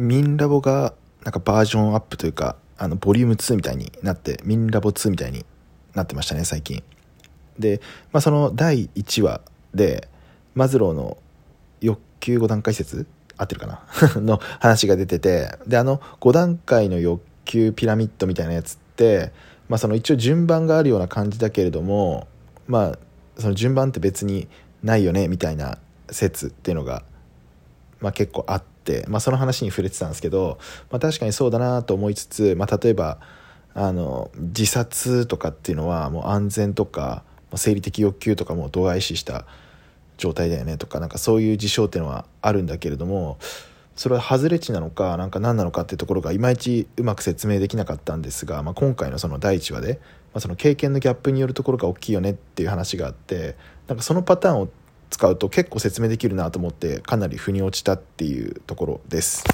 ミンラボがなんかバージョンアップというかあのボリューム2みたいになってミンラボ2みたいになってましたね最近。で、まあ、その第1話でマズローの欲求5段階説合ってるかな？の話が出ててであの5段階の欲求ピラミッドみたいなやつって、まあ、その一応順番があるような感じだけれどもまあその順番って別にないよねみたいな説っていうのが、まあ、結構あって、まあ、その話に触れてたんですけど、まあ、確かにそうだなと思いつつ、まあ、例えばあの自殺とかっていうのはもう安全とか生理的欲求とかも度外視した状態だよねとかなんかそういう事象っていうのはあるんだけれどもそれは外れ値なのかなんか何なのかっていうところがいまいちうまく説明できなかったんですが、まあ、今回のその第1話で、まあ、その経験のギャップによるところが大きいよねっていう話があってなんかそのパターンを使うと結構説明できるなと思ってかなり腑に落ちたっていうところです。